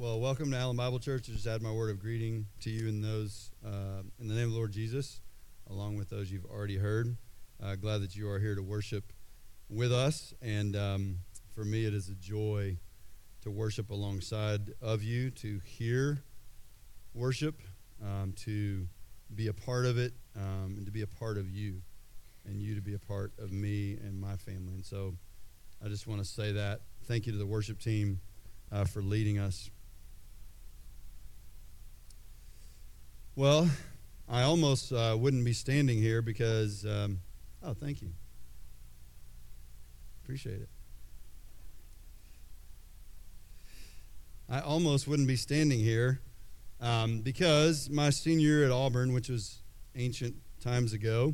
Well, welcome to Allen Bible Church. I just add my word of greeting to you and those uh, in the name of the Lord Jesus, along with those you've already heard. Uh, glad that you are here to worship with us. And um, for me, it is a joy to worship alongside of you, to hear worship, um, to be a part of it, um, and to be a part of you, and you to be a part of me and my family. And so I just want to say that. Thank you to the worship team uh, for leading us. Well, I almost uh, wouldn't be standing here because, um, oh, thank you. Appreciate it. I almost wouldn't be standing here um, because my senior year at Auburn, which was ancient times ago,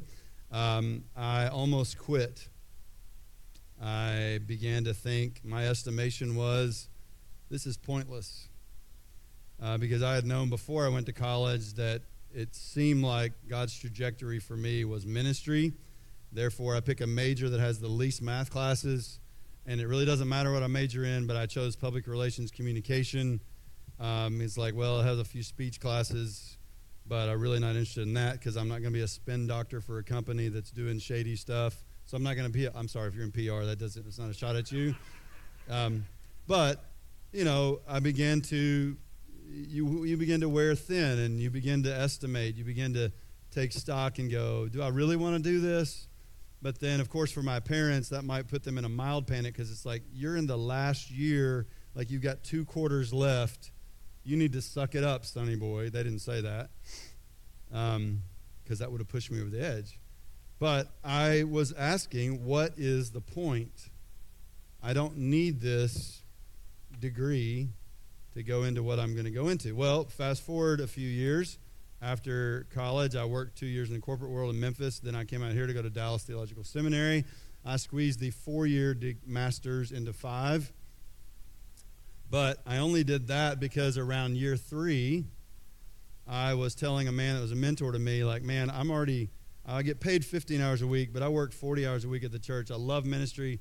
um, I almost quit. I began to think, my estimation was, this is pointless uh, because I had known before I went to college that it seemed like God's trajectory for me was ministry. Therefore, I pick a major that has the least math classes, and it really doesn't matter what I major in, but I chose public relations communication. Um, it's like, well, it has a few speech classes, but I'm really not interested in that because I'm not going to be a spin doctor for a company that's doing shady stuff. So I'm not going to be. I'm sorry if you're in PR. That doesn't. It's not a shot at you. Um, but you know, I began to you, you begin to wear thin and you begin to estimate. You begin to take stock and go, do I really want to do this? But then, of course, for my parents, that might put them in a mild panic because it's like you're in the last year, like you've got two quarters left. You need to suck it up, sonny boy. They didn't say that because um, that would have pushed me over the edge. But I was asking, what is the point? I don't need this degree to go into what I'm going to go into. Well, fast forward a few years. After college, I worked two years in the corporate world in Memphis. Then I came out here to go to Dallas Theological Seminary. I squeezed the four year master's into five. But I only did that because around year three, I was telling a man that was a mentor to me, like, man, I'm already, I get paid 15 hours a week, but I work 40 hours a week at the church. I love ministry.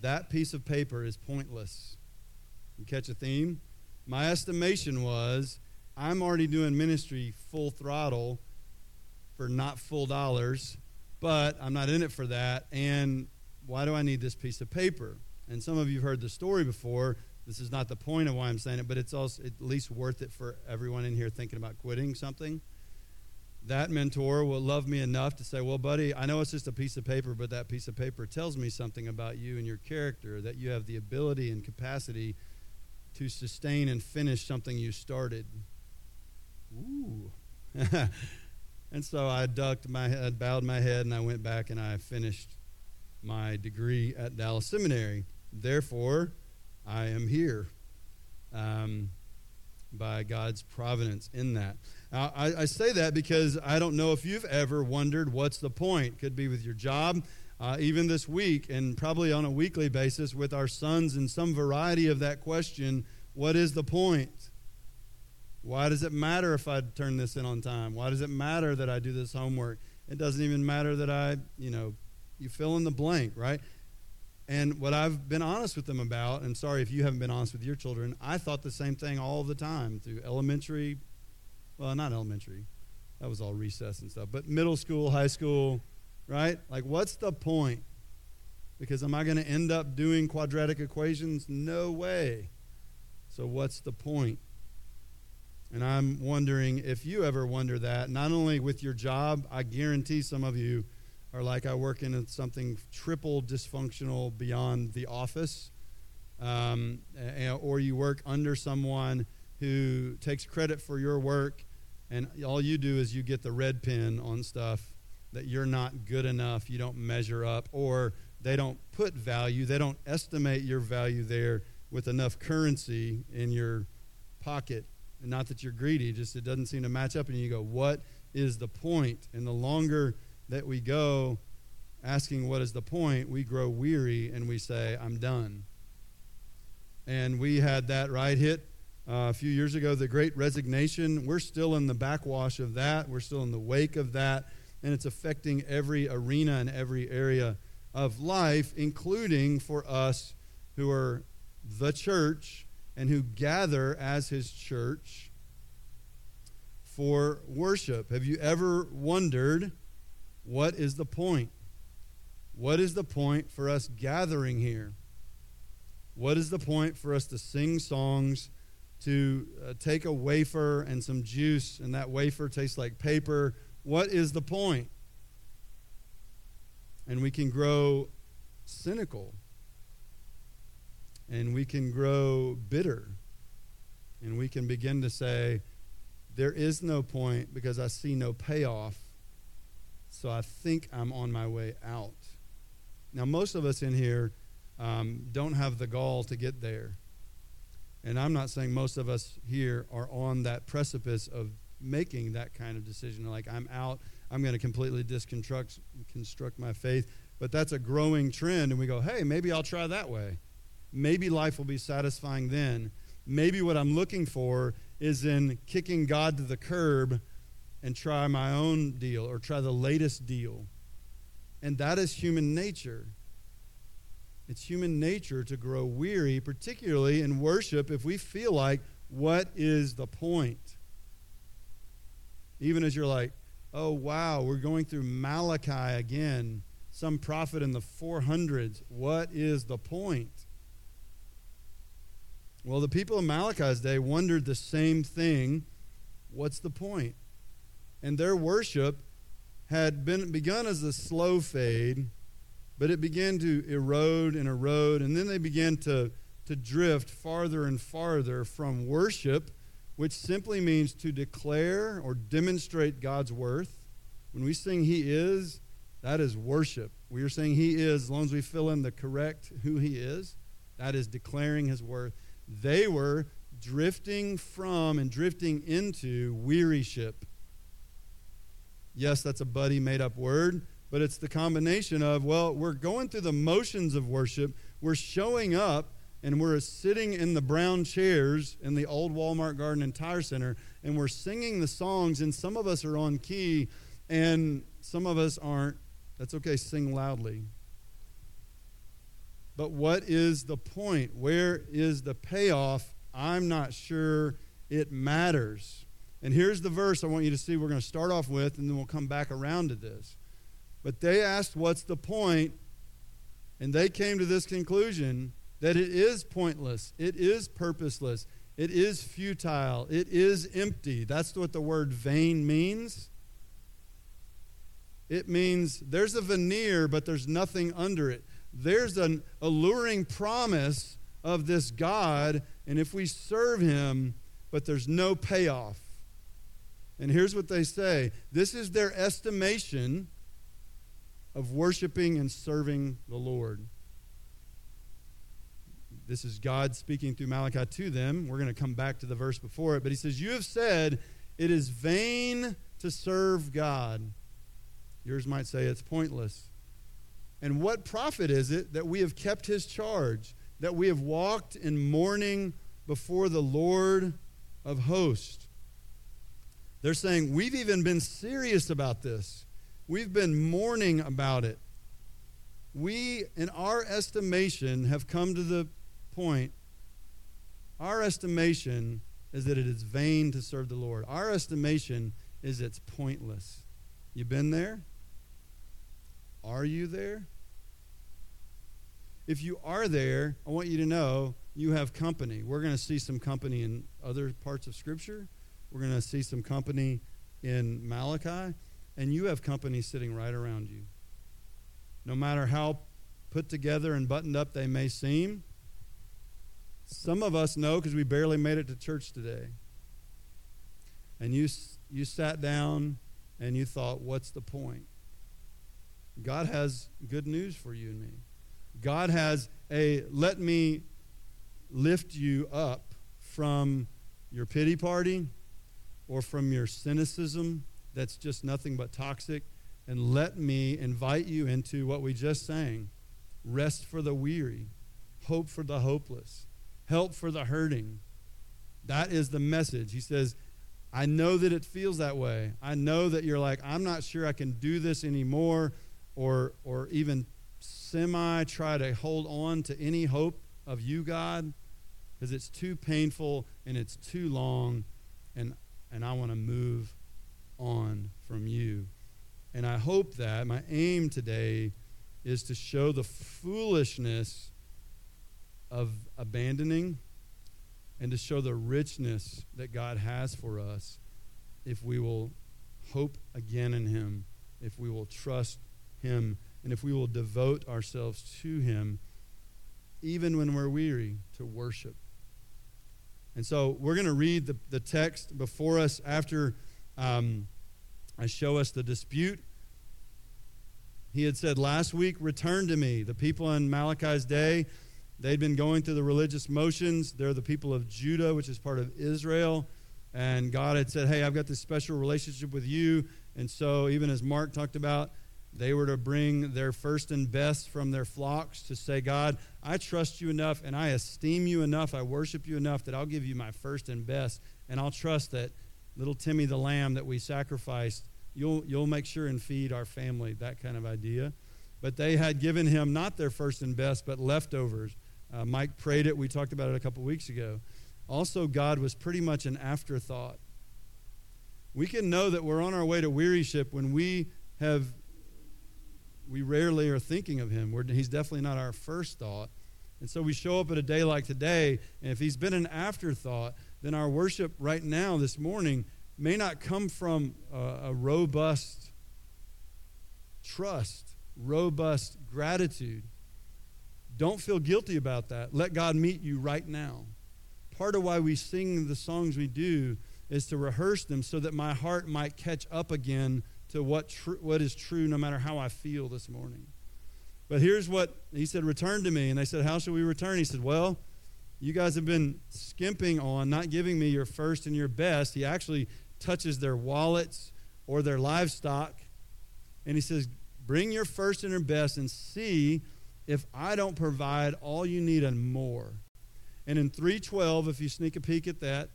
That piece of paper is pointless. You catch a theme? My estimation was I'm already doing ministry full throttle for not full dollars, but I'm not in it for that. And why do I need this piece of paper? And some of you have heard the story before. This is not the point of why I'm saying it, but it's also at least worth it for everyone in here thinking about quitting something. That mentor will love me enough to say, Well, buddy, I know it's just a piece of paper, but that piece of paper tells me something about you and your character, that you have the ability and capacity to sustain and finish something you started. Ooh. and so I ducked my head, bowed my head, and I went back and I finished my degree at Dallas Seminary. Therefore, I am here um, by God's providence in that. Now, I, I say that because I don't know if you've ever wondered what's the point. Could be with your job, uh, even this week, and probably on a weekly basis with our sons, in some variety of that question what is the point? Why does it matter if I turn this in on time? Why does it matter that I do this homework? It doesn't even matter that I, you know, you fill in the blank, right? And what I've been honest with them about, and sorry if you haven't been honest with your children, I thought the same thing all the time through elementary, well, not elementary, that was all recess and stuff, but middle school, high school, right? Like, what's the point? Because am I going to end up doing quadratic equations? No way. So, what's the point? And I'm wondering if you ever wonder that, not only with your job, I guarantee some of you are like, I work in something triple dysfunctional beyond the office, um, or you work under someone who takes credit for your work, and all you do is you get the red pen on stuff that you're not good enough, you don't measure up, or they don't put value, they don't estimate your value there with enough currency in your pocket. And not that you're greedy, just it doesn't seem to match up. And you go, what is the point? And the longer that we go asking what is the point, we grow weary and we say, I'm done. And we had that right hit uh, a few years ago, the great resignation. We're still in the backwash of that, we're still in the wake of that, and it's affecting every arena and every area of life, including for us who are the church and who gather as his church for worship. Have you ever wondered what is the point? What is the point for us gathering here? What is the point for us to sing songs, to uh, take a wafer and some juice, and that wafer tastes like paper? What is the point? And we can grow cynical, and we can grow bitter, and we can begin to say, There is no point because I see no payoff, so I think I'm on my way out. Now, most of us in here um, don't have the gall to get there. And I'm not saying most of us here are on that precipice of making that kind of decision. Like, I'm out, I'm going to completely disconstruct construct my faith. But that's a growing trend, and we go, hey, maybe I'll try that way. Maybe life will be satisfying then. Maybe what I'm looking for is in kicking God to the curb and try my own deal or try the latest deal. And that is human nature. It's human nature to grow weary, particularly in worship, if we feel like, what is the point? Even as you're like, oh, wow, we're going through Malachi again, some prophet in the 400s. What is the point? Well, the people of Malachi's day wondered the same thing. What's the point? And their worship had been begun as a slow fade but it began to erode and erode, and then they began to, to drift farther and farther from worship, which simply means to declare or demonstrate God's worth. When we sing He is, that is worship. We are saying He is, as long as we fill in the correct who He is, that is declaring His worth. They were drifting from and drifting into wearyship. Yes, that's a buddy made up word, but it's the combination of, well, we're going through the motions of worship, we're showing up, and we're sitting in the brown chairs in the old Walmart Garden and Tire Center, and we're singing the songs, and some of us are on key, and some of us aren't. That's okay, sing loudly. But what is the point? Where is the payoff? I'm not sure it matters. And here's the verse I want you to see we're going to start off with, and then we'll come back around to this. But they asked, What's the point? And they came to this conclusion that it is pointless, it is purposeless, it is futile, it is empty. That's what the word vain means. It means there's a veneer, but there's nothing under it. There's an alluring promise of this God, and if we serve him, but there's no payoff. And here's what they say this is their estimation of worshiping and serving the Lord. This is God speaking through Malachi to them. We're going to come back to the verse before it, but he says, You have said it is vain to serve God. Yours might say it's pointless. And what profit is it that we have kept his charge, that we have walked in mourning before the Lord of hosts? They're saying, We've even been serious about this. We've been mourning about it. We, in our estimation, have come to the point, our estimation is that it is vain to serve the Lord. Our estimation is it's pointless. You been there? Are you there? If you are there, I want you to know you have company. We're going to see some company in other parts of Scripture. We're going to see some company in Malachi and you have company sitting right around you. No matter how put together and buttoned up they may seem, some of us know because we barely made it to church today. And you, you sat down and you thought, what's the point? God has good news for you and me. God has a let me lift you up from your pity party or from your cynicism that's just nothing but toxic. And let me invite you into what we just sang rest for the weary, hope for the hopeless, help for the hurting. That is the message. He says, I know that it feels that way. I know that you're like, I'm not sure I can do this anymore, or, or even semi try to hold on to any hope of you, God. because it's too painful and it's too long, and, and I want to move on from you. And I hope that my aim today is to show the foolishness of abandoning and to show the richness that God has for us if we will hope again in Him, if we will trust Him, and if we will devote ourselves to Him, even when we're weary, to worship. And so we're going to read the, the text before us after um, I show us the dispute. He had said last week, Return to me. The people in Malachi's day, they'd been going through the religious motions. They're the people of Judah, which is part of Israel. And God had said, Hey, I've got this special relationship with you. And so, even as Mark talked about, they were to bring their first and best from their flocks to say, God, I trust you enough and I esteem you enough, I worship you enough that I'll give you my first and best. And I'll trust that little Timmy the lamb that we sacrificed, you'll, you'll make sure and feed our family, that kind of idea. But they had given him not their first and best, but leftovers. Uh, Mike prayed it. We talked about it a couple weeks ago. Also, God was pretty much an afterthought. We can know that we're on our way to wearyship when we have we rarely are thinking of him. We're, he's definitely not our first thought. And so we show up at a day like today, and if he's been an afterthought, then our worship right now, this morning, may not come from a, a robust trust, robust gratitude. Don't feel guilty about that. Let God meet you right now. Part of why we sing the songs we do is to rehearse them so that my heart might catch up again to what, tr- what is true no matter how I feel this morning. But here's what he said Return to me. And they said, How shall we return? He said, Well, you guys have been skimping on not giving me your first and your best. He actually touches their wallets or their livestock. And he says, Bring your first and your best and see if I don't provide all you need and more. And in 312, if you sneak a peek at that,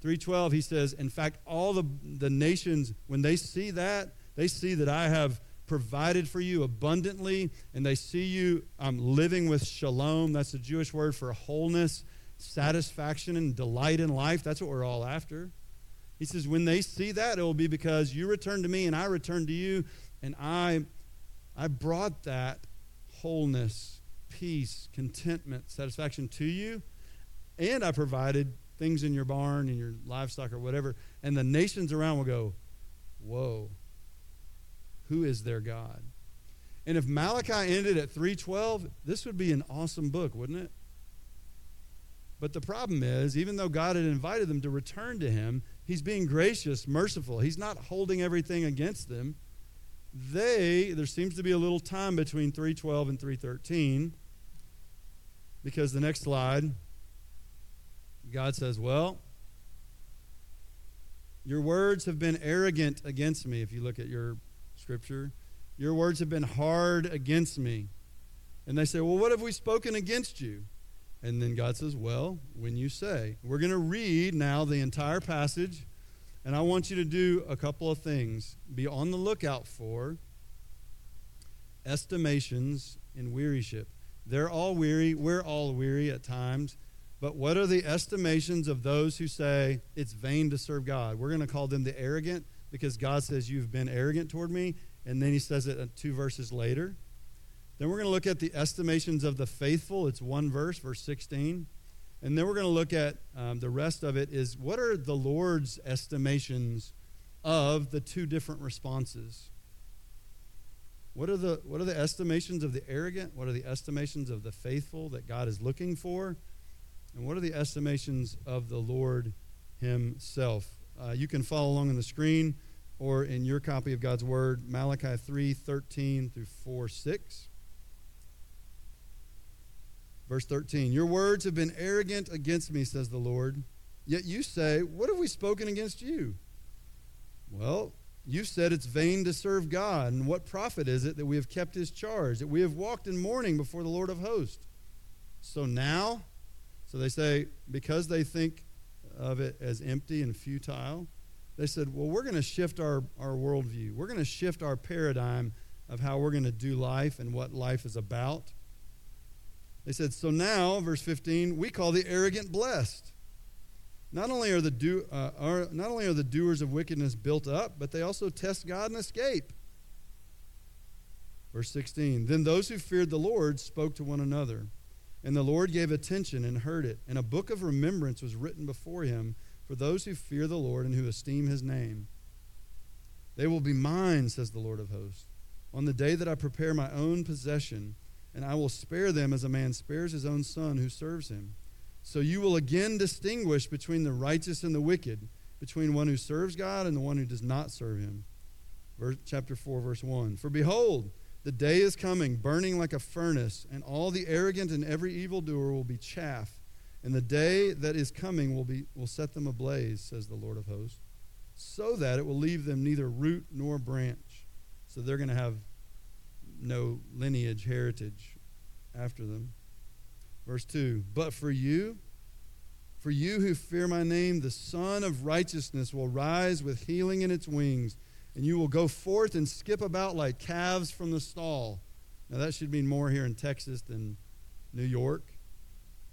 312 he says in fact all the, the nations when they see that they see that i have provided for you abundantly and they see you um, living with shalom. That's the jewish word for wholeness satisfaction and delight in life. That's what we're all after. He says when they see that it will be because you return to me and i return to you and i i brought that wholeness peace contentment satisfaction to you and i provided things in your barn and your livestock or whatever, and the nations around will go, Whoa, who is their God? And if Malachi ended at 312, this would be an awesome book, wouldn't it? But the problem is, even though God had invited them to return to him, he's being gracious, merciful. He's not holding everything against them. They, there seems to be a little time between 312 and 313 because the next slide God says, Well, your words have been arrogant against me, if you look at your scripture. Your words have been hard against me. And they say, Well, what have we spoken against you? And then God says, Well, when you say, we're going to read now the entire passage, and I want you to do a couple of things. Be on the lookout for estimations in wearyship. They're all weary. We're all weary at times. But what are the estimations of those who say it's vain to serve God? We're going to call them the arrogant because God says, You've been arrogant toward me. And then he says it uh, two verses later. Then we're going to look at the estimations of the faithful. It's one verse, verse 16. And then we're going to look at um, the rest of it is what are the Lord's estimations of the two different responses? What are the, what are the estimations of the arrogant? What are the estimations of the faithful that God is looking for? And what are the estimations of the Lord Himself? Uh, you can follow along on the screen or in your copy of God's Word, Malachi 3 13 through 4 6. Verse 13 Your words have been arrogant against me, says the Lord. Yet you say, What have we spoken against you? Well, you said it's vain to serve God. And what profit is it that we have kept his charge, that we have walked in mourning before the Lord of hosts? So now so they say, because they think of it as empty and futile, they said, well, we're going to shift our, our worldview. We're going to shift our paradigm of how we're going to do life and what life is about. They said, So now, verse 15, we call the arrogant blessed. Not only are the, do, uh, are, not only are the doers of wickedness built up, but they also test God and escape. Verse 16 Then those who feared the Lord spoke to one another, and the Lord gave attention and heard it, and a book of remembrance was written before him for those who fear the Lord and who esteem his name. They will be mine, says the Lord of hosts, on the day that I prepare my own possession, and I will spare them as a man spares his own son who serves him. So you will again distinguish between the righteous and the wicked, between one who serves God and the one who does not serve him. Verse, chapter 4, verse 1. For behold, the day is coming, burning like a furnace, and all the arrogant and every evildoer will be chaff. And the day that is coming will, be, will set them ablaze, says the Lord of hosts, so that it will leave them neither root nor branch. So they're going to have no lineage, heritage after them. Verse 2 But for you, for you who fear my name, the Sun of Righteousness will rise with healing in its wings, and you will go forth and skip about like calves from the stall. Now, that should mean more here in Texas than New York,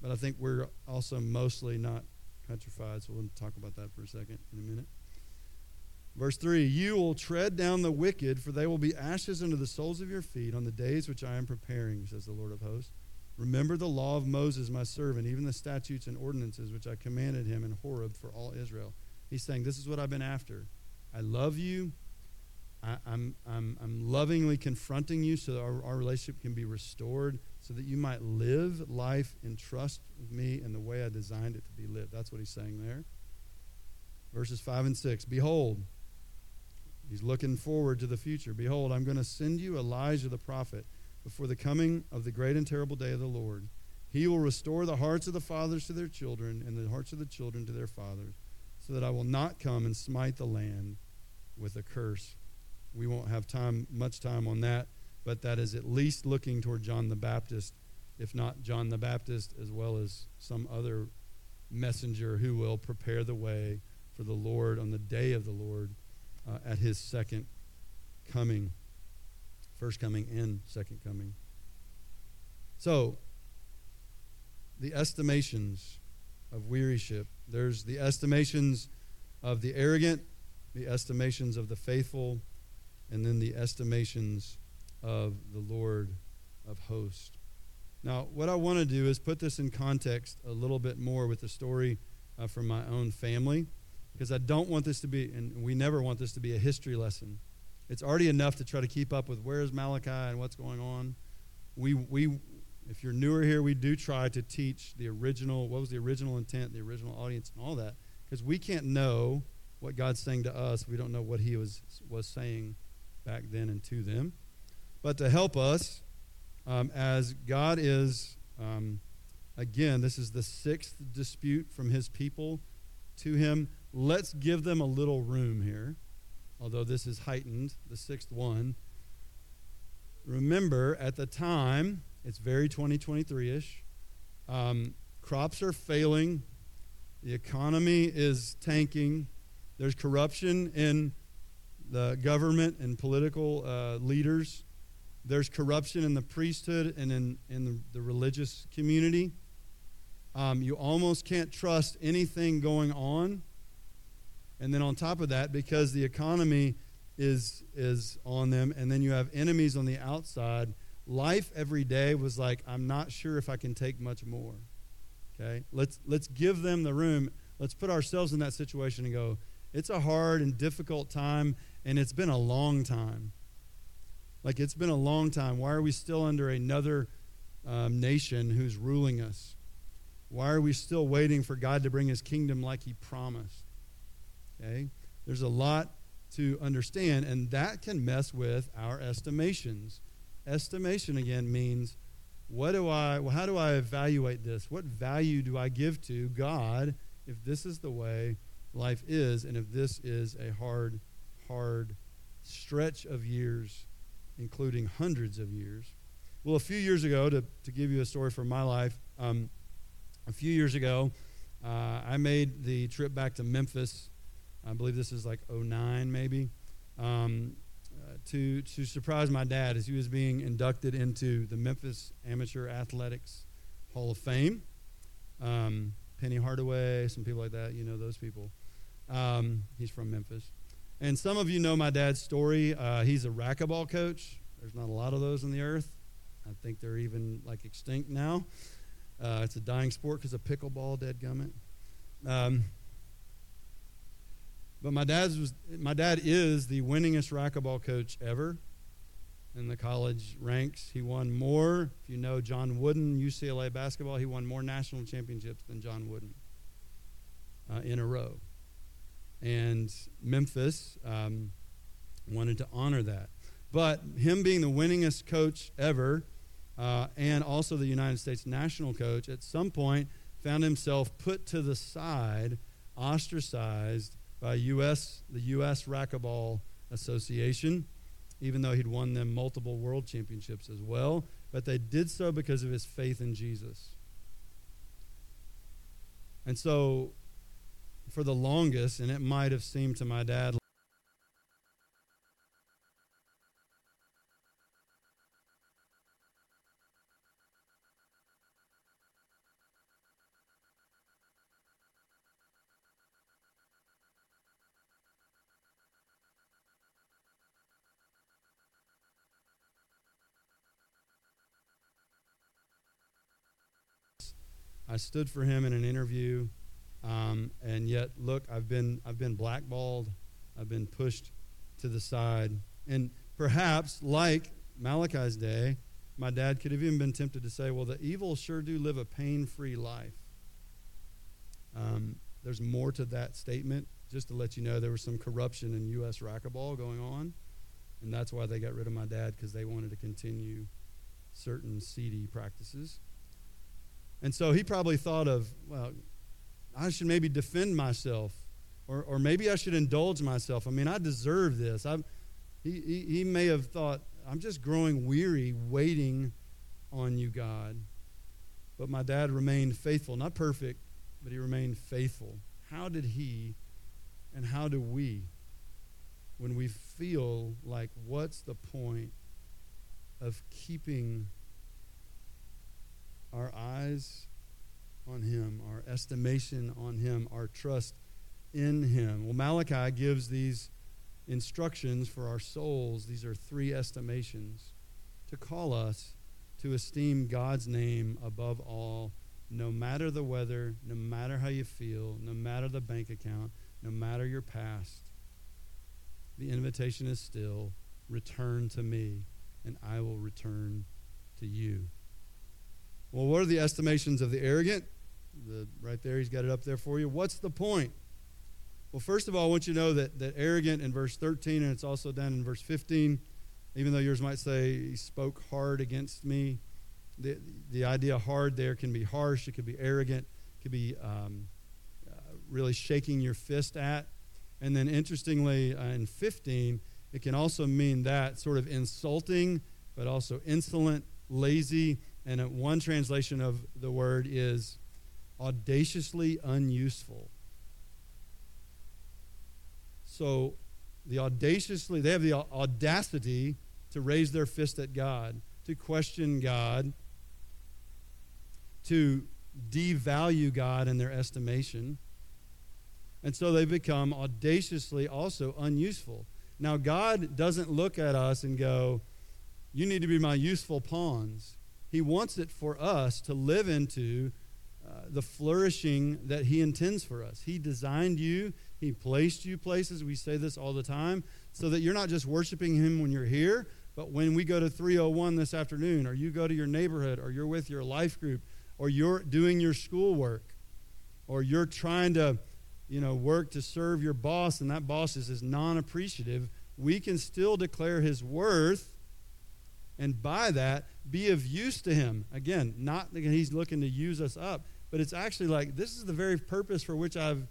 but I think we're also mostly not countrified, so we'll talk about that for a second in a minute. Verse 3 You will tread down the wicked, for they will be ashes under the soles of your feet on the days which I am preparing, says the Lord of hosts. Remember the law of Moses, my servant, even the statutes and ordinances which I commanded him in Horeb for all Israel. He's saying, This is what I've been after. I love you. I, am I'm, I'm, I'm lovingly confronting you so that our, our relationship can be restored, so that you might live life in trust with me in the way I designed it to be lived. That's what he's saying there. Verses 5 and 6 Behold, he's looking forward to the future. Behold, I'm going to send you Elijah the prophet before the coming of the great and terrible day of the Lord. He will restore the hearts of the fathers to their children and the hearts of the children to their fathers, so that I will not come and smite the land with a curse. We won't have time much time on that, but that is at least looking toward John the Baptist, if not John the Baptist, as well as some other messenger who will prepare the way for the Lord on the day of the Lord uh, at his second coming first coming and second coming. So, the estimations of wearyship there's the estimations of the arrogant, the estimations of the faithful, and then the estimations of the Lord of hosts. Now, what I want to do is put this in context a little bit more with the story uh, from my own family, because I don't want this to be, and we never want this to be a history lesson. It's already enough to try to keep up with where's Malachi and what's going on. We, we, if you're newer here, we do try to teach the original, what was the original intent, the original audience, and all that, because we can't know what God's saying to us. We don't know what He was, was saying back then and to them. But to help us, um, as God is, um, again, this is the sixth dispute from His people to Him. Let's give them a little room here although this is heightened, the sixth one. Remember, at the time, it's very 2023 ish. Um, crops are failing, the economy is tanking, there's corruption in the government and political uh, leaders, there's corruption in the priesthood and in, in the, the religious community. Um, you almost can't trust anything going on and then on top of that, because the economy is, is on them, and then you have enemies on the outside, life every day was like, I'm not sure if I can take much more. Okay? Let's, let's give them the room. Let's put ourselves in that situation and go, it's a hard and difficult time, and it's been a long time. Like, it's been a long time. Why are we still under another um, nation who's ruling us? Why are we still waiting for God to bring his kingdom like he promised? Okay? There's a lot to understand, and that can mess with our estimations. Estimation again means what do I well, how do I evaluate this? What value do I give to God if this is the way life is and if this is a hard hard stretch of years including hundreds of years? Well, a few years ago, to, to give you a story from my life, um, a few years ago, uh, I made the trip back to Memphis I believe this is like 09 maybe, um, uh, to, to surprise my dad as he was being inducted into the Memphis Amateur Athletics Hall of Fame. Um, Penny Hardaway, some people like that. You know those people. Um, he's from Memphis. And some of you know my dad's story. Uh, he's a racquetball coach. There's not a lot of those on the earth. I think they're even like extinct now. Uh, it's a dying sport because of pickleball, dead gummit. Um, but my dad's was my dad is the winningest racquetball coach ever in the college ranks. He won more. If you know John Wooden, UCLA basketball, he won more national championships than John Wooden uh, in a row. And Memphis um, wanted to honor that. But him being the winningest coach ever, uh, and also the United States national coach, at some point found himself put to the side, ostracized by US, the U.S. Racquetball Association, even though he'd won them multiple world championships as well. But they did so because of his faith in Jesus. And so, for the longest, and it might have seemed to my dad I stood for him in an interview, um, and yet look, I've been I've been blackballed, I've been pushed to the side, and perhaps like Malachi's day, my dad could have even been tempted to say, "Well, the evil sure do live a pain-free life." Um, there's more to that statement. Just to let you know, there was some corruption in U.S. racquetball going on, and that's why they got rid of my dad because they wanted to continue certain seedy practices. And so he probably thought of, well, I should maybe defend myself, or, or maybe I should indulge myself. I mean, I deserve this. I, he, he, he may have thought, I'm just growing weary waiting on you, God. But my dad remained faithful, not perfect, but he remained faithful. How did he and how do we, when we feel like, what's the point of keeping our eyes on Him, our estimation on Him, our trust in Him. Well, Malachi gives these instructions for our souls. These are three estimations to call us to esteem God's name above all, no matter the weather, no matter how you feel, no matter the bank account, no matter your past. The invitation is still return to me, and I will return to you. Well, what are the estimations of the arrogant? The, right there, he's got it up there for you. What's the point? Well, first of all, I want you to know that, that arrogant in verse 13, and it's also down in verse 15, even though yours might say, he spoke hard against me. The, the idea hard there can be harsh, it could be arrogant, it could be um, uh, really shaking your fist at. And then, interestingly, uh, in 15, it can also mean that sort of insulting, but also insolent, lazy, and uh, one translation of the word is audaciously unuseful. So, the audaciously, they have the audacity to raise their fist at God, to question God, to devalue God in their estimation. And so they become audaciously also unuseful. Now, God doesn't look at us and go, You need to be my useful pawns. He wants it for us to live into uh, the flourishing that He intends for us. He designed you, He placed you places. We say this all the time, so that you're not just worshiping Him when you're here, but when we go to 301 this afternoon, or you go to your neighborhood, or you're with your life group, or you're doing your schoolwork, or you're trying to you know, work to serve your boss, and that boss is, is non appreciative, we can still declare his worth and by that be of use to him. Again, not that he's looking to use us up, but it's actually like this is the very purpose for which I've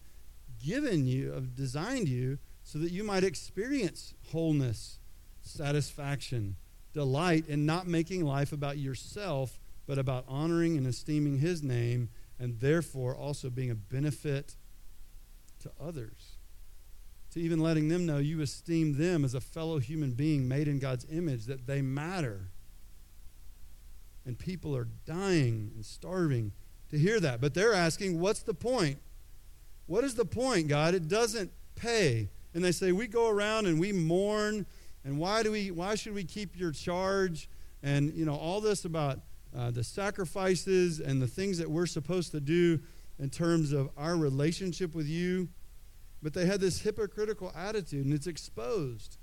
given you, I've designed you, so that you might experience wholeness, satisfaction, delight in not making life about yourself, but about honoring and esteeming his name, and therefore also being a benefit to others to even letting them know you esteem them as a fellow human being made in God's image, that they matter. And people are dying and starving to hear that. But they're asking, what's the point? What is the point, God? It doesn't pay. And they say, we go around and we mourn, and why do we why should we keep your charge? And you know, all this about uh, the sacrifices and the things that we're supposed to do in terms of our relationship with you. But they had this hypocritical attitude, and it's exposed.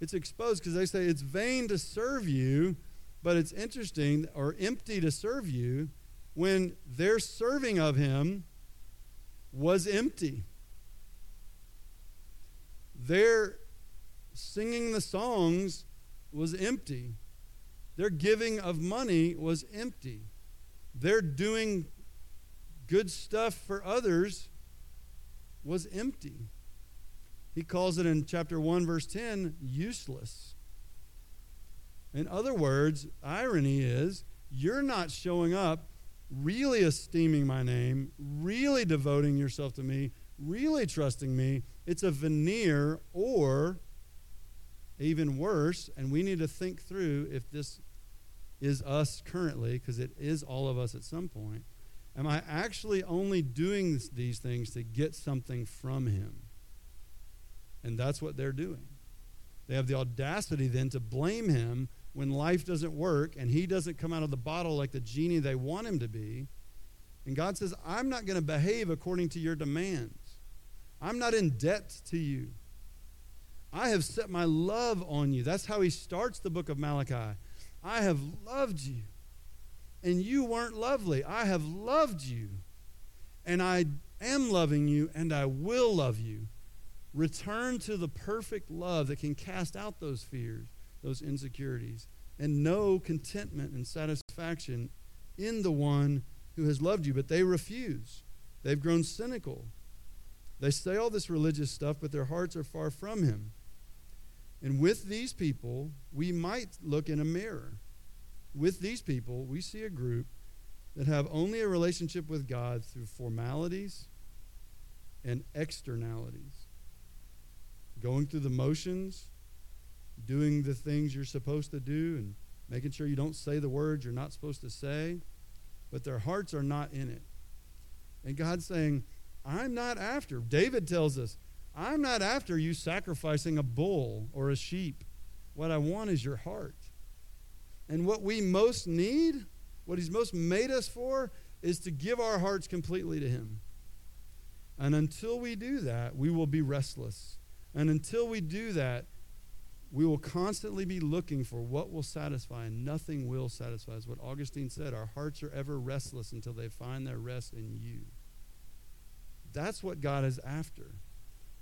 It's exposed because they say it's vain to serve you, but it's interesting or empty to serve you when their serving of him was empty. Their singing the songs was empty. Their giving of money was empty. Their doing good stuff for others was empty. He calls it in chapter 1, verse 10, useless. In other words, irony is you're not showing up really esteeming my name, really devoting yourself to me, really trusting me. It's a veneer, or even worse, and we need to think through if this is us currently, because it is all of us at some point. Am I actually only doing these things to get something from Him? And that's what they're doing. They have the audacity then to blame Him when life doesn't work and He doesn't come out of the bottle like the genie they want Him to be. And God says, I'm not going to behave according to your demands. I'm not in debt to you. I have set my love on you. That's how he starts the book of Malachi. I have loved you and you weren't lovely. I have loved you, and I am loving you, and I will love you. Return to the perfect love that can cast out those fears, those insecurities, and know contentment and satisfaction in the one who has loved you. But they refuse. They've grown cynical. They say all this religious stuff, but their hearts are far from Him. And with these people, we might look in a mirror with these people, we see a group that have only a relationship with God through formalities and externalities. Going through the motions, doing the things you're supposed to do, and making sure you don't say the words you're not supposed to say, but their hearts are not in it. And God's saying, I'm not after. David tells us, I'm not after you sacrificing a bull or a sheep. What I want is your heart. And what we most need, what He's most made us for, is to give our hearts completely to Him. And until we do that, we will be restless. And until we do that, we will constantly be looking for what will satisfy, and nothing will satisfy. Is what Augustine said. Our hearts are ever restless until they find their rest in you. That's what God is after.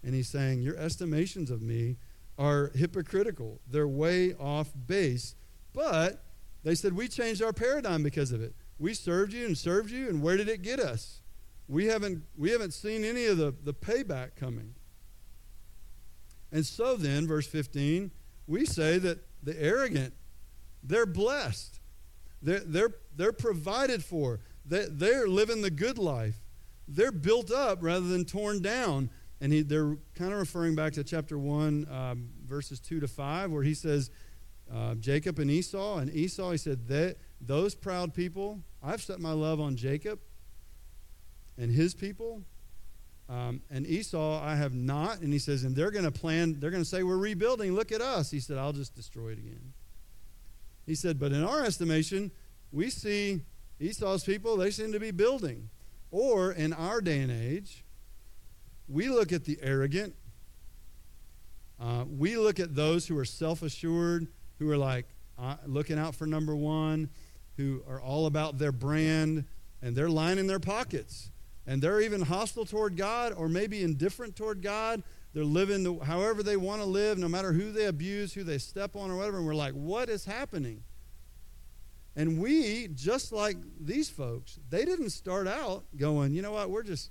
And He's saying, Your estimations of me are hypocritical, they're way off base but they said, We changed our paradigm because of it. We served you and served you, and where did it get us? We haven't, we haven't seen any of the, the payback coming. And so then, verse 15, we say that the arrogant, they're blessed. They're, they're, they're provided for. They, they're living the good life. They're built up rather than torn down. And he, they're kind of referring back to chapter 1, um, verses 2 to 5, where he says, uh, Jacob and Esau. And Esau, he said, that those proud people, I've set my love on Jacob and his people. Um, and Esau, I have not. And he says, and they're going to plan, they're going to say, we're rebuilding. Look at us. He said, I'll just destroy it again. He said, but in our estimation, we see Esau's people, they seem to be building. Or in our day and age, we look at the arrogant, uh, we look at those who are self assured, who are like uh, looking out for number one, who are all about their brand, and they're lining their pockets. And they're even hostile toward God or maybe indifferent toward God. They're living the, however they want to live, no matter who they abuse, who they step on, or whatever. And we're like, what is happening? And we, just like these folks, they didn't start out going, you know what, we're just,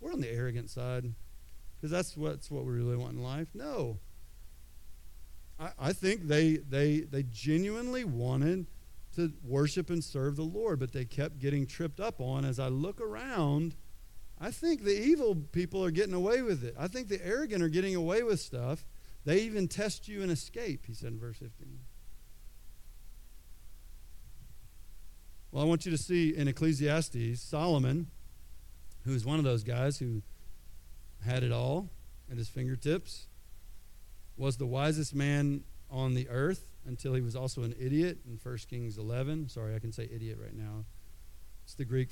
we're on the arrogant side because that's what's what we really want in life. No, I, I think they, they, they genuinely wanted to worship and serve the Lord, but they kept getting tripped up on. As I look around, I think the evil people are getting away with it. I think the arrogant are getting away with stuff. They even test you and escape, he said in verse 15. Well, I want you to see in Ecclesiastes, Solomon, who's one of those guys who had it all at his fingertips, was the wisest man on the earth until he was also an idiot in 1 Kings 11. Sorry, I can say idiot right now. It's the Greek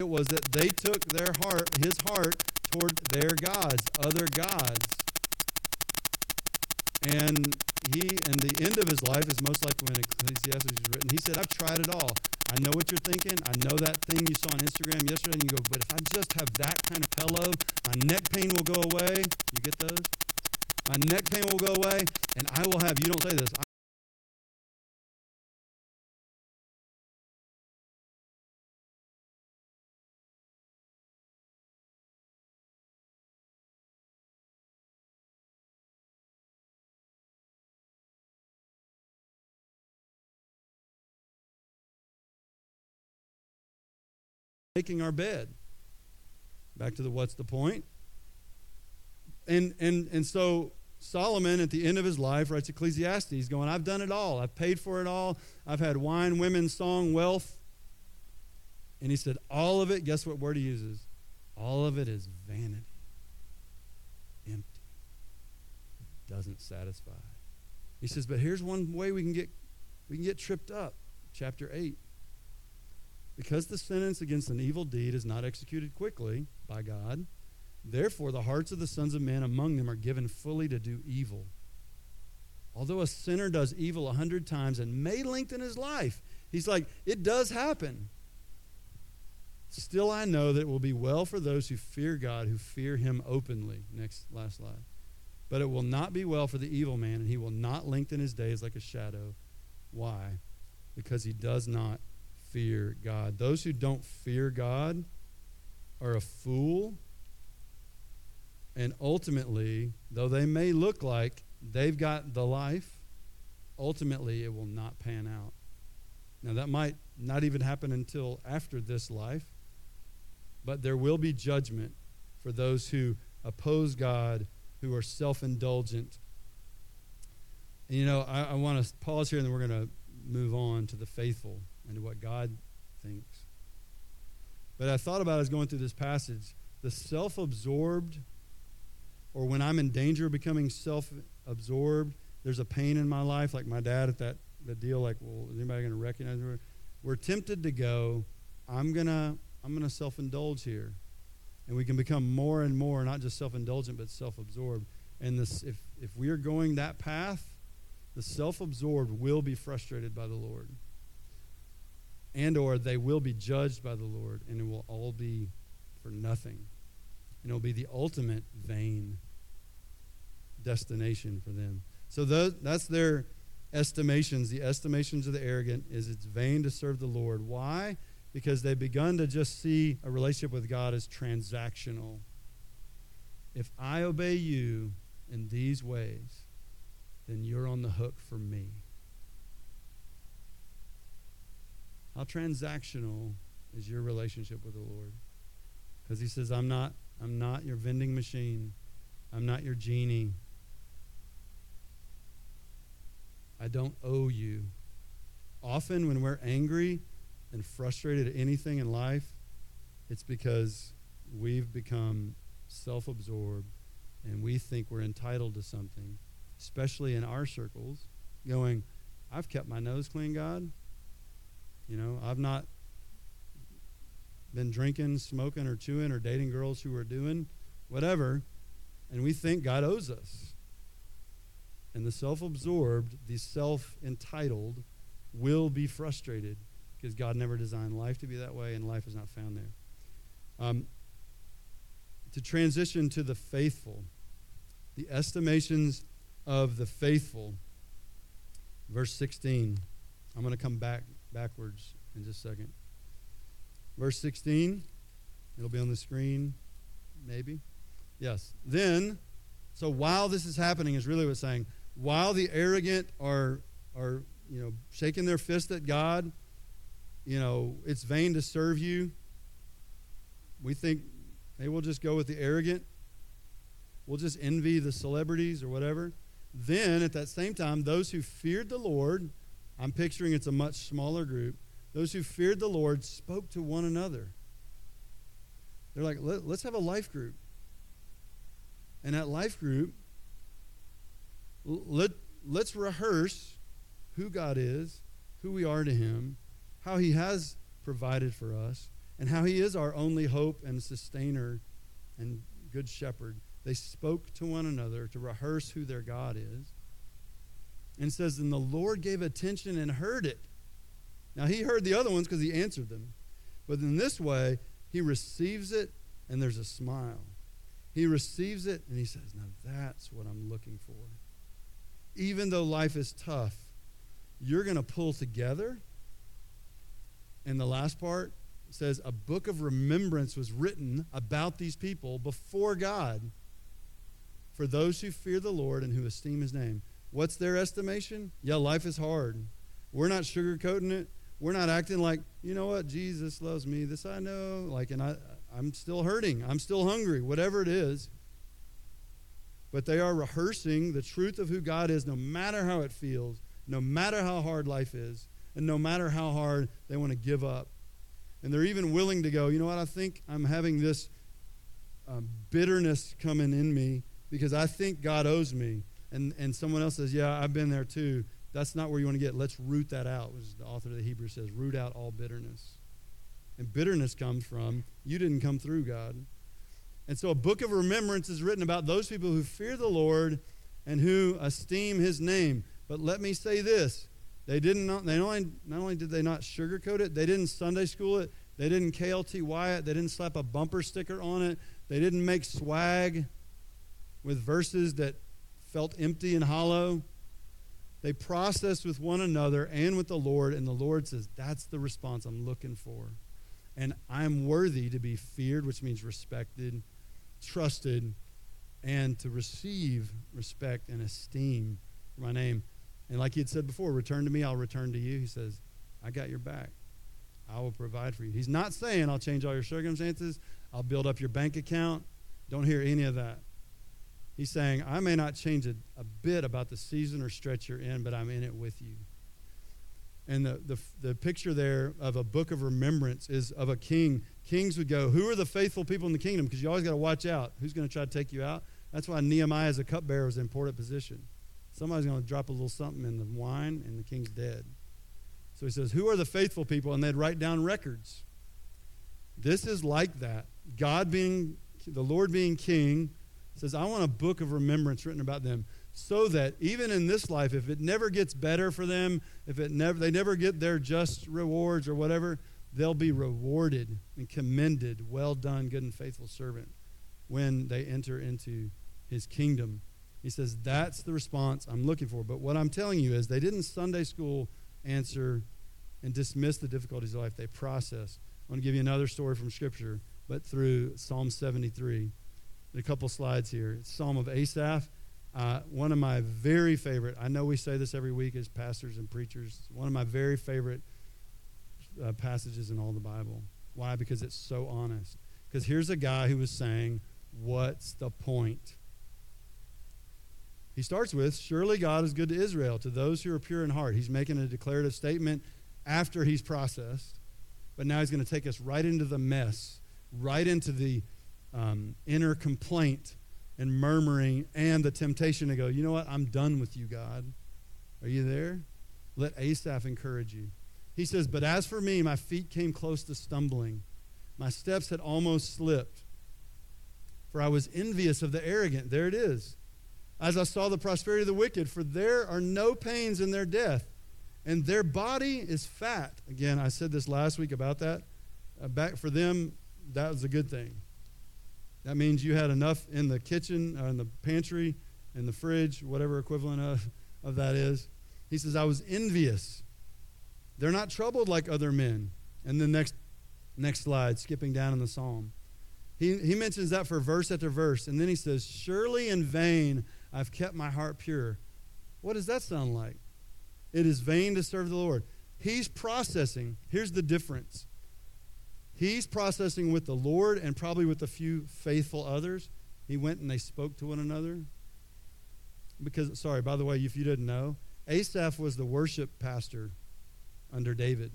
it was that they took their heart, his heart, toward their gods, other gods. And he, and the end of his life is most likely when Ecclesiastes was written. He said, I've tried it all. I know what you're thinking. I know that thing you saw on Instagram yesterday, and you go, but if I just have that kind of pillow, my neck pain will go away. You get those? My neck pain will go away, and I will have, you don't say this, making our bed. Back to the what's the point? And and and so Solomon at the end of his life writes Ecclesiastes He's going, I've done it all. I've paid for it all. I've had wine, women, song, wealth. And he said, all of it, guess what word he uses? All of it is vanity. Empty. Doesn't satisfy. He says, but here's one way we can get we can get tripped up. Chapter 8. Because the sentence against an evil deed is not executed quickly by God, therefore the hearts of the sons of men among them are given fully to do evil. Although a sinner does evil a hundred times and may lengthen his life, he's like, it does happen. Still, I know that it will be well for those who fear God, who fear him openly. Next, last slide. But it will not be well for the evil man, and he will not lengthen his days like a shadow. Why? Because he does not fear God. Those who don't fear God are a fool. And ultimately, though they may look like they've got the life, ultimately it will not pan out. Now, that might not even happen until after this life, but there will be judgment for those who oppose God, who are self indulgent. And you know, I, I want to pause here and then we're going to move on to the faithful and to what God thinks. But I thought about as going through this passage, the self absorbed, or when I'm in danger of becoming self absorbed, there's a pain in my life, like my dad at that the deal, like, well, is anybody going to recognize me? We're tempted to go, I'm going to I'm going to self indulge here. And we can become more and more, not just self indulgent, but self absorbed. And this, if, if we are going that path, the self absorbed will be frustrated by the Lord and or they will be judged by the Lord and it will all be for nothing. And it will be the ultimate vain destination for them. So those, that's their estimations. The estimations of the arrogant is it's vain to serve the Lord. Why? Because they've begun to just see a relationship with God as transactional. If I obey you in these ways, then you're on the hook for me. How transactional is your relationship with the Lord? Because he says, I'm not, I'm not your vending machine. I'm not your genie. I don't owe you. Often when we're angry and frustrated at anything in life, it's because we've become self absorbed and we think we're entitled to something, especially in our circles, going, I've kept my nose clean, God. You know, I've not been drinking, smoking, or chewing, or dating girls who are doing whatever, and we think God owes us. And the self absorbed, the self entitled, will be frustrated because God never designed life to be that way, and life is not found there. Um, to transition to the faithful, the estimations of the faithful, verse 16. I'm going to come back backwards in just a second. Verse 16, it'll be on the screen, maybe. Yes. Then, so while this is happening, is really what's saying, while the arrogant are, are you know, shaking their fist at God you know, it's vain to serve you. We think, hey, we'll just go with the arrogant. We'll just envy the celebrities or whatever. Then, at that same time, those who feared the Lord, I'm picturing it's a much smaller group, those who feared the Lord spoke to one another. They're like, Let, us have a life group. And that life group, let, let's rehearse who God is, who we are to Him, how He has provided for us, and how He is our only hope and sustainer and good shepherd. They spoke to one another to rehearse who their God is. And says, And the Lord gave attention and heard it. Now, He heard the other ones because He answered them. But in this way, He receives it and there's a smile. He receives it and He says, Now that's what I'm looking for. Even though life is tough, you're going to pull together. And the last part says, A book of remembrance was written about these people before God for those who fear the Lord and who esteem his name. What's their estimation? Yeah, life is hard. We're not sugarcoating it. We're not acting like, you know what, Jesus loves me. This I know. Like, and I, I'm still hurting. I'm still hungry, whatever it is. But they are rehearsing the truth of who God is, no matter how it feels, no matter how hard life is, and no matter how hard they want to give up. And they're even willing to go, you know what, I think I'm having this um, bitterness coming in me because I think God owes me. And, and someone else says, Yeah, I've been there too. That's not where you want to get. Let's root that out, which the author of the Hebrews says, root out all bitterness. And bitterness comes from you didn't come through, God. And so a book of remembrance is written about those people who fear the Lord and who esteem his name. But let me say this. They didn't not, they only, not only did they not sugarcoat it, they didn't Sunday school it, they didn't KLTY it, they didn't slap a bumper sticker on it, they didn't make swag with verses that felt empty and hollow. They processed with one another and with the Lord, and the Lord says, That's the response I'm looking for. And I'm worthy to be feared, which means respected, trusted, and to receive respect and esteem for my name. And like he had said before, return to me, I'll return to you. He says, I got your back. I will provide for you. He's not saying I'll change all your circumstances, I'll build up your bank account. Don't hear any of that. He's saying, I may not change a, a bit about the season or stretch you're in, but I'm in it with you. And the, the, the picture there of a book of remembrance is of a king. Kings would go, Who are the faithful people in the kingdom? Because you always got to watch out. Who's going to try to take you out? That's why Nehemiah as a cupbearer is an important position. Somebody's going to drop a little something in the wine, and the king's dead. So he says, Who are the faithful people? And they'd write down records. This is like that. God being, the Lord being king, says, I want a book of remembrance written about them so that even in this life, if it never gets better for them, if it never, they never get their just rewards or whatever, they'll be rewarded and commended. Well done, good and faithful servant, when they enter into his kingdom. He says, That's the response I'm looking for. But what I'm telling you is they didn't Sunday school answer and dismiss the difficulties of life, they processed. I want to give you another story from Scripture, but through Psalm 73 a couple slides here. It's Psalm of Asaph. Uh, one of my very favorite, I know we say this every week as pastors and preachers, one of my very favorite uh, passages in all the Bible. Why? Because it's so honest. Because here's a guy who was saying, What's the point? He starts with, Surely God is good to Israel, to those who are pure in heart. He's making a declarative statement after he's processed. But now he's going to take us right into the mess, right into the um, inner complaint and murmuring and the temptation to go, you know what? I'm done with you, God. Are you there? Let Asaph encourage you. He says, But as for me, my feet came close to stumbling. My steps had almost slipped. For I was envious of the arrogant. There it is. As I saw the prosperity of the wicked, for there are no pains in their death, and their body is fat. Again, I said this last week about that. Uh, back for them, that was a good thing. That means you had enough in the kitchen, uh, in the pantry, in the fridge, whatever equivalent of, of that is. He says, I was envious. They're not troubled like other men. And the next, next slide, skipping down in the psalm. He, he mentions that for verse after verse. And then he says, Surely in vain I've kept my heart pure. What does that sound like? It is vain to serve the Lord. he's processing. Here's the difference he's processing with the Lord and probably with a few faithful others. He went and they spoke to one another. Because, sorry, by the way, if you didn't know, Asaph was the worship pastor under David.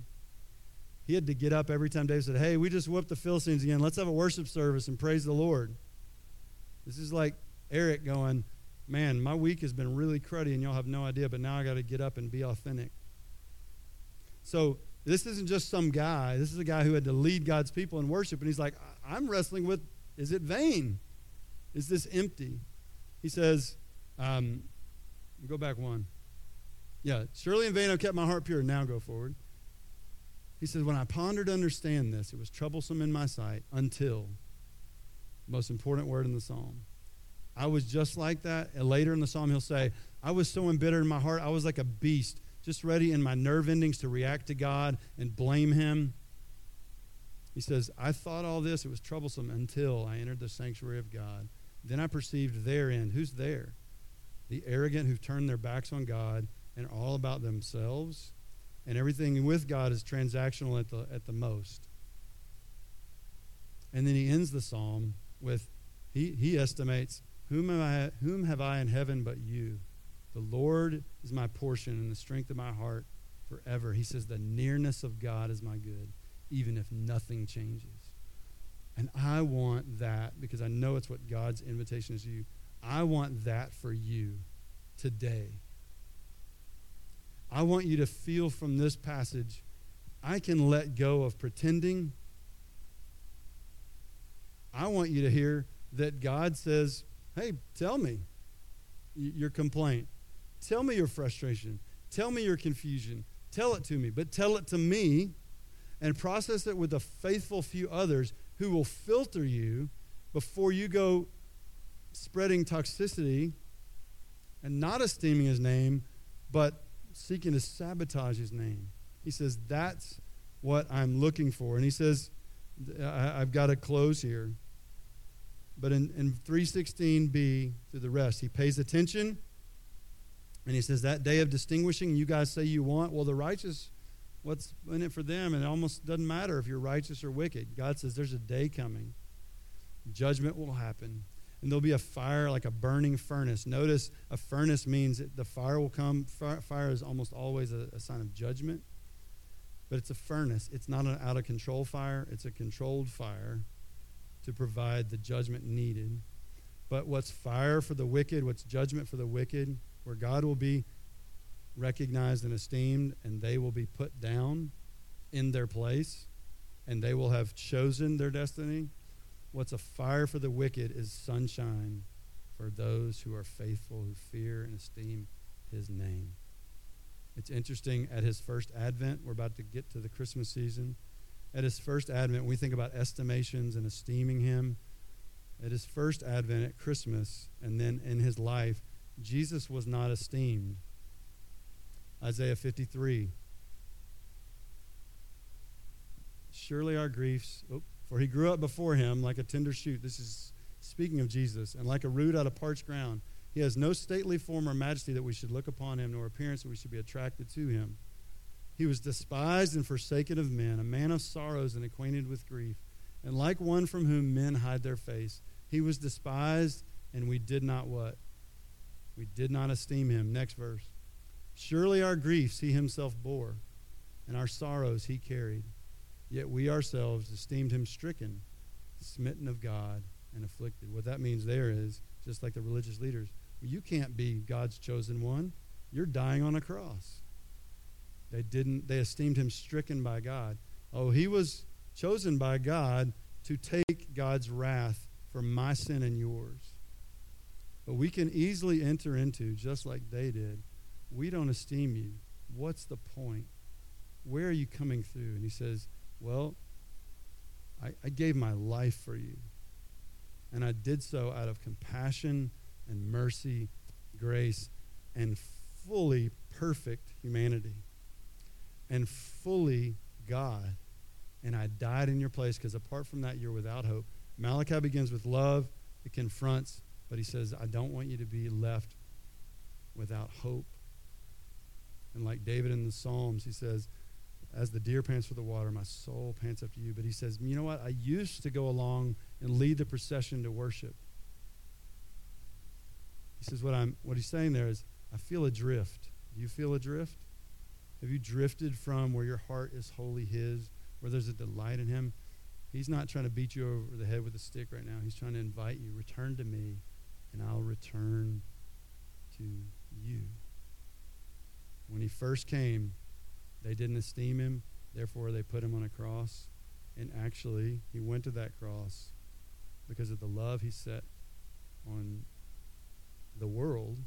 He had to get up every time David said, Hey, we just whooped the Philistines again. Let's have a worship service and praise the Lord. This is like Eric going, Man, my week has been really cruddy and y'all have no idea, but now I got to get up and be authentic. So this isn't just some guy. This is a guy who had to lead God's people in worship. And he's like, I'm wrestling with is it vain? Is this empty? He says, um, go back one. Yeah, surely in vain I've kept my heart pure. Now go forward. He says, When I pondered to understand this, it was troublesome in my sight until, most important word in the psalm. I was just like that. And later in the psalm, he'll say, I was so embittered in my heart, I was like a beast, just ready in my nerve endings to react to God and blame him. He says, I thought all this, it was troublesome until I entered the sanctuary of God. Then I perceived therein, who's there? The arrogant who've turned their backs on God and are all about themselves and everything with God is transactional at the, at the most. And then he ends the psalm with, he, he estimates, whom have, I, whom have I in heaven but you? The Lord is my portion and the strength of my heart forever. He says, the nearness of God is my good, even if nothing changes. And I want that because I know it's what God's invitation is to you. I want that for you today. I want you to feel from this passage I can let go of pretending. I want you to hear that God says, Hey, tell me your complaint. Tell me your frustration. Tell me your confusion. Tell it to me, but tell it to me and process it with a faithful few others who will filter you before you go spreading toxicity and not esteeming his name, but seeking to sabotage his name. He says, That's what I'm looking for. And he says, I, have got to close here. But in, in 316b through the rest, he pays attention and he says, That day of distinguishing, you guys say you want, well, the righteous, what's in it for them? And it almost doesn't matter if you're righteous or wicked. God says, There's a day coming, judgment will happen and there'll be a fire like a burning furnace. Notice a furnace means the fire will come. Fire is almost always a, a sign of judgment, but it's a furnace. It's not an out of control fire, it's a controlled fire to provide the judgment needed. But what's fire for the wicked, what's judgment for the wicked, where God will be recognized and esteemed, and they will be put down in their place, and they will have chosen their destiny What's a fire for the wicked is sunshine for those who are faithful, who fear and esteem his name. It's interesting at his first advent, we're about to get to the Christmas season. At his first advent, we think about estimations and esteeming him. At his first advent at Christmas, and then in his life, Jesus was not esteemed. Isaiah 53. Surely our griefs. Oh, for he grew up before him like a tender shoot. This is speaking of Jesus, and like a root out of parched ground. He has no stately form or majesty that we should look upon him, nor appearance that we should be attracted to him. He was despised and forsaken of men, a man of sorrows and acquainted with grief. And like one from whom men hide their face, he was despised, and we did not what? We did not esteem him. Next verse. Surely our griefs he himself bore, and our sorrows he carried. Yet we ourselves esteemed him stricken, smitten of God, and afflicted. What that means there is, just like the religious leaders, you can't be God's chosen one. You're dying on a cross. They didn't, they esteemed him stricken by God. Oh, he was chosen by God to take God's wrath for my sin and yours. But we can easily enter into, just like they did, we don't esteem you. What's the point? Where are you coming through? And he says, well, I, I gave my life for you. And I did so out of compassion and mercy, grace, and fully perfect humanity. And fully God. And I died in your place because apart from that, you're without hope. Malachi begins with love, it confronts, but he says, I don't want you to be left without hope. And like David in the Psalms, he says, as the deer pants for the water, my soul pants after you. But he says, you know what? I used to go along and lead the procession to worship. He says, what, I'm, what he's saying there is, I feel adrift. Do you feel adrift? Have you drifted from where your heart is wholly his, where there's a delight in him? He's not trying to beat you over the head with a stick right now. He's trying to invite you, return to me, and I'll return to you. When he first came, they didn't esteem him, therefore they put him on a cross. And actually, he went to that cross because of the love he set on the world,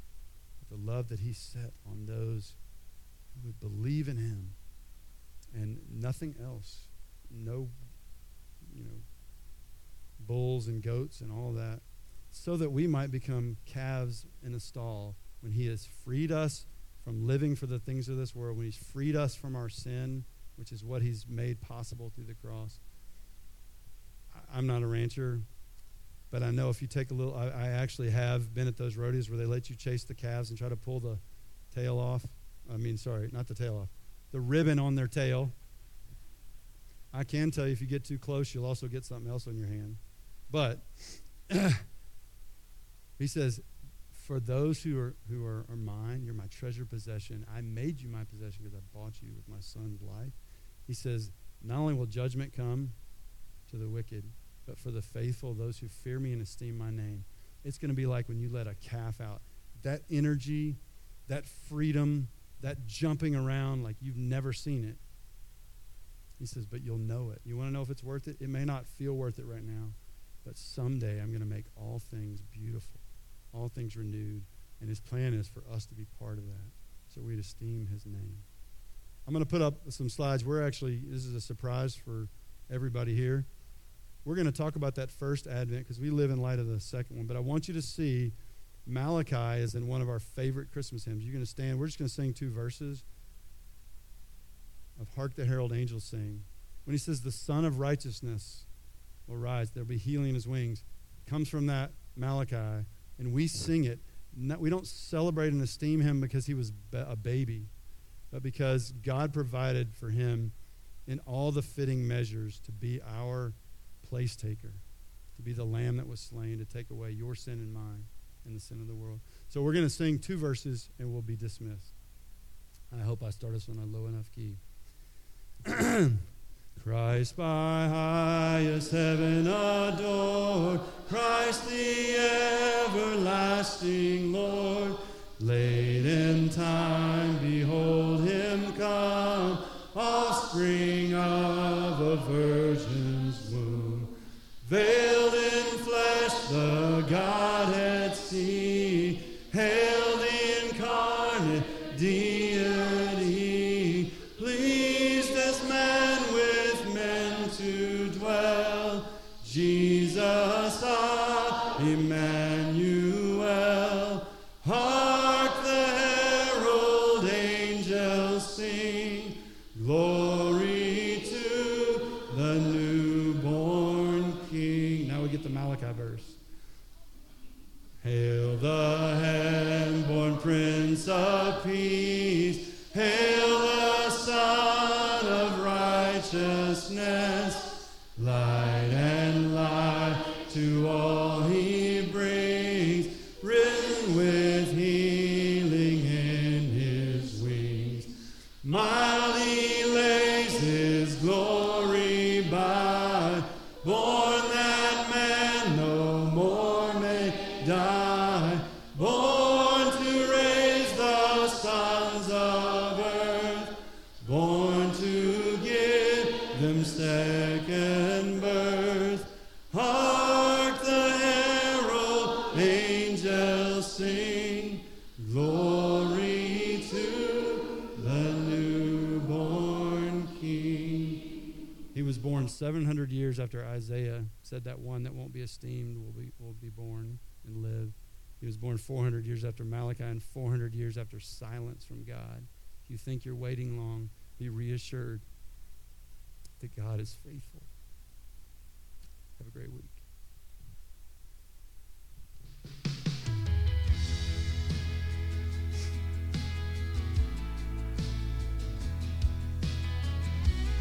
the love that he set on those who would believe in him and nothing else. No, you know, bulls and goats and all that, so that we might become calves in a stall when he has freed us from living for the things of this world, when He's freed us from our sin, which is what He's made possible through the cross. I'm not a rancher, but I know if you take a little, I, I actually have been at those rodeos where they let you chase the calves and try to pull the tail off. I mean, sorry, not the tail off, the ribbon on their tail. I can tell you if you get too close, you'll also get something else on your hand. But he says, for those who are who are, are mine, you're my treasure possession. I made you my possession because I bought you with my son's life. He says, not only will judgment come to the wicked, but for the faithful, those who fear me and esteem my name. It's going to be like when you let a calf out. That energy, that freedom, that jumping around like you've never seen it. He says, but you'll know it. You want to know if it's worth it? It may not feel worth it right now, but someday I'm going to make all things beautiful all things renewed. And his plan is for us to be part of that. So we'd esteem his name. I'm going to put up some slides. We're actually, this is a surprise for everybody here. We're going to talk about that first advent because we live in light of the second one. But I want you to see Malachi is in one of our favorite Christmas hymns. You're going to stand. We're just going to sing two verses of Hark the Herald Angels Sing. When he says, The Sun of Righteousness will rise, there'll be healing in his wings, comes from that Malachi and we sing it. we don't celebrate and esteem him because he was a baby, but because God provided for him in all the fitting measures to be our place taker, to be the lamb that was slain to take away your sin and mine and the sin of the world. So we're going to sing two verses and we'll be dismissed. I hope I start us on a low enough key. Christ by highest heaven adored, Christ the everlasting Lord. Late in time, behold him come, offspring of a virgin's womb. Veiled in flesh, the sing, glory to the newborn King. Now we get the Malachi verse. Hail the hand-born Prince of Peace, hail the Sun of Righteousness, 700 years after Isaiah said that one that won't be esteemed will be, will be born and live. He was born 400 years after Malachi and 400 years after silence from God. If you think you're waiting long, be reassured that God is faithful. Have a great week.